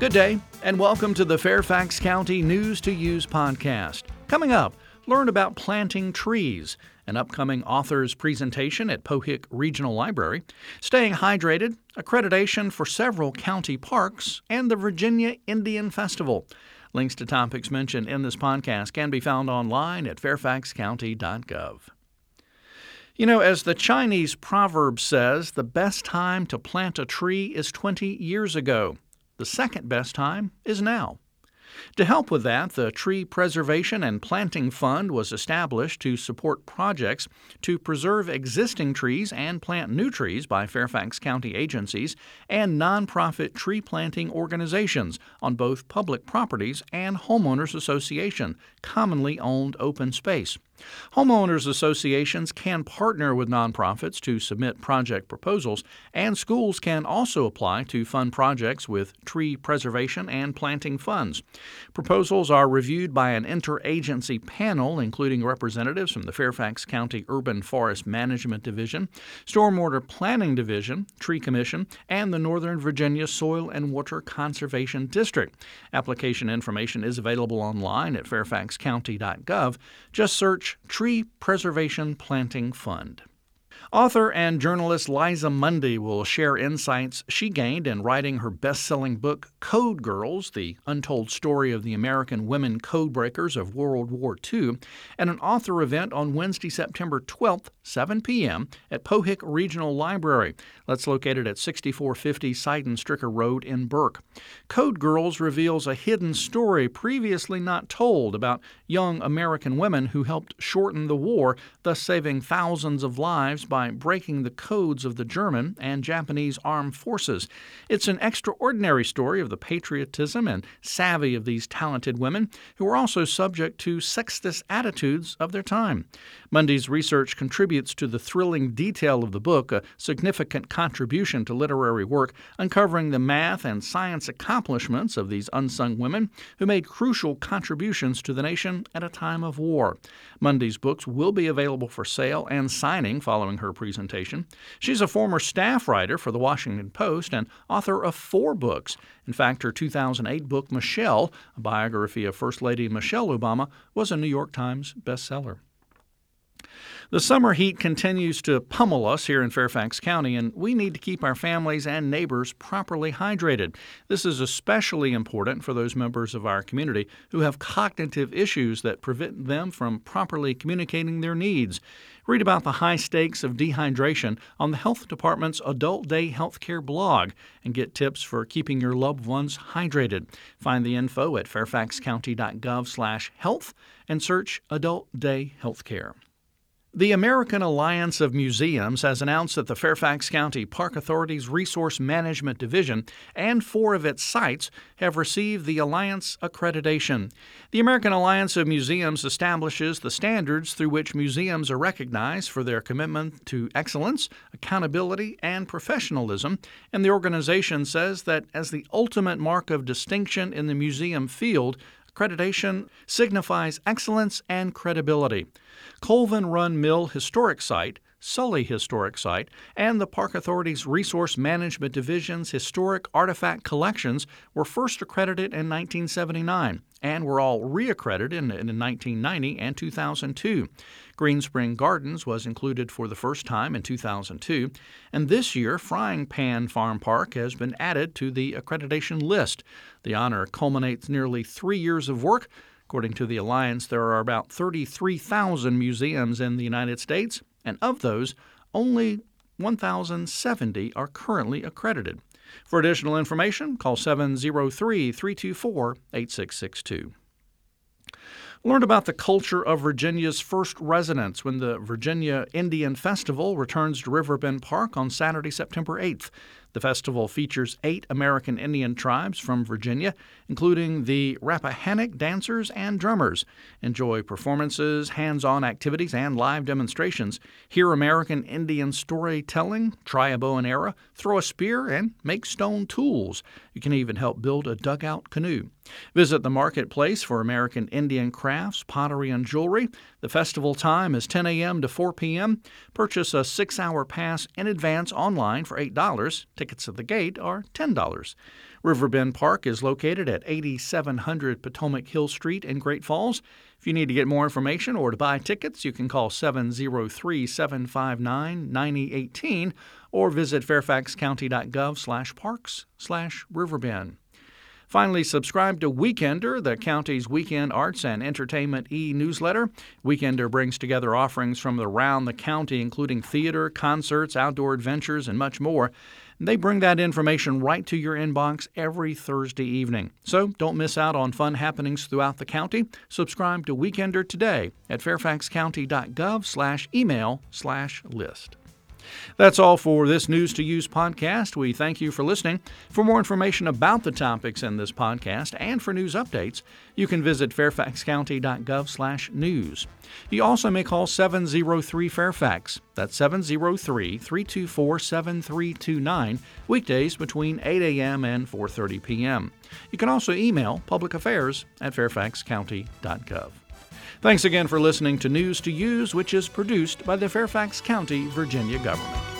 Good day, and welcome to the Fairfax County News to Use podcast. Coming up, learn about planting trees, an upcoming author's presentation at Pohick Regional Library, staying hydrated, accreditation for several county parks, and the Virginia Indian Festival. Links to topics mentioned in this podcast can be found online at fairfaxcounty.gov. You know, as the Chinese proverb says, the best time to plant a tree is 20 years ago. The second best time is now. To help with that, the Tree Preservation and Planting Fund was established to support projects to preserve existing trees and plant new trees by Fairfax County agencies and nonprofit tree planting organizations on both public properties and homeowners association, commonly owned open space. Homeowners associations can partner with nonprofits to submit project proposals, and schools can also apply to fund projects with tree preservation and planting funds. Proposals are reviewed by an interagency panel, including representatives from the Fairfax County Urban Forest Management Division, Stormwater Planning Division, Tree Commission, and the Northern Virginia Soil and Water Conservation District. Application information is available online at fairfaxcounty.gov. Just search Tree Preservation Planting Fund. Author and journalist Liza Mundy will share insights she gained in writing her best selling book, Code Girls The Untold Story of the American Women Codebreakers of World War II, at an author event on Wednesday, September 12th, 7 p.m., at Pohick Regional Library. That's located at 6450 Seidenstricker Road in Burke. Code Girls reveals a hidden story previously not told about young American women who helped shorten the war, thus saving thousands of lives by by breaking the codes of the German and Japanese armed forces. It's an extraordinary story of the patriotism and savvy of these talented women who were also subject to sexist attitudes of their time. Mundy's research contributes to the thrilling detail of the book, a significant contribution to literary work, uncovering the math and science accomplishments of these unsung women who made crucial contributions to the nation at a time of war. Mundy's books will be available for sale and signing following her her presentation. She's a former staff writer for the Washington Post and author of four books. In fact, her 2008 book, Michelle, a biography of First Lady Michelle Obama, was a New York Times bestseller. The summer heat continues to pummel us here in Fairfax County, and we need to keep our families and neighbors properly hydrated. This is especially important for those members of our community who have cognitive issues that prevent them from properly communicating their needs. Read about the high stakes of dehydration on the Health Department's Adult Day Healthcare blog and get tips for keeping your loved ones hydrated. Find the info at fairfaxcounty.gov/health and search Adult Day Healthcare. The American Alliance of Museums has announced that the Fairfax County Park Authority's Resource Management Division and four of its sites have received the Alliance accreditation. The American Alliance of Museums establishes the standards through which museums are recognized for their commitment to excellence, accountability, and professionalism, and the organization says that as the ultimate mark of distinction in the museum field, Accreditation signifies excellence and credibility. Colvin Run Mill Historic Site Sully Historic Site, and the Park Authority's Resource Management Division's historic artifact collections were first accredited in 1979 and were all reaccredited in, in 1990 and 2002. Greenspring Gardens was included for the first time in 2002, and this year Frying Pan Farm Park has been added to the accreditation list. The honor culminates nearly three years of work. According to the Alliance, there are about 33,000 museums in the United States, and of those, only 1,070 are currently accredited. For additional information, call 703 324 8662. Learn about the culture of Virginia's first residents when the Virginia Indian Festival returns to Riverbend Park on Saturday, September 8th. The festival features eight American Indian tribes from Virginia, including the Rappahannock dancers and drummers. Enjoy performances, hands on activities, and live demonstrations. Hear American Indian storytelling, try a bow and arrow, throw a spear, and make stone tools. You can even help build a dugout canoe. Visit the marketplace for American Indian crafts, pottery, and jewelry. The festival time is 10 a.m. to 4 p.m. Purchase a six hour pass in advance online for $8 Tickets at the gate are $10. Riverbend Park is located at 8700 Potomac Hill Street in Great Falls. If you need to get more information or to buy tickets, you can call 703 759 9018 or visit fairfaxcounty.gov slash parks slash riverbend. Finally, subscribe to Weekender, the county's weekend arts and entertainment e newsletter. Weekender brings together offerings from around the county, including theater, concerts, outdoor adventures, and much more. They bring that information right to your inbox every Thursday evening. So don't miss out on fun happenings throughout the county. Subscribe to Weekender today at fairfaxcounty.gov slash email slash list. That's all for this News to Use podcast. We thank you for listening. For more information about the topics in this podcast and for news updates, you can visit fairfaxcounty.gov/news. You also may call 703 Fairfax. That's 703-324-7329 weekdays between 8 a.m. and 4:30 p.m. You can also email publicaffairs at fairfaxcounty.gov. Thanks again for listening to News to Use, which is produced by the Fairfax County, Virginia government.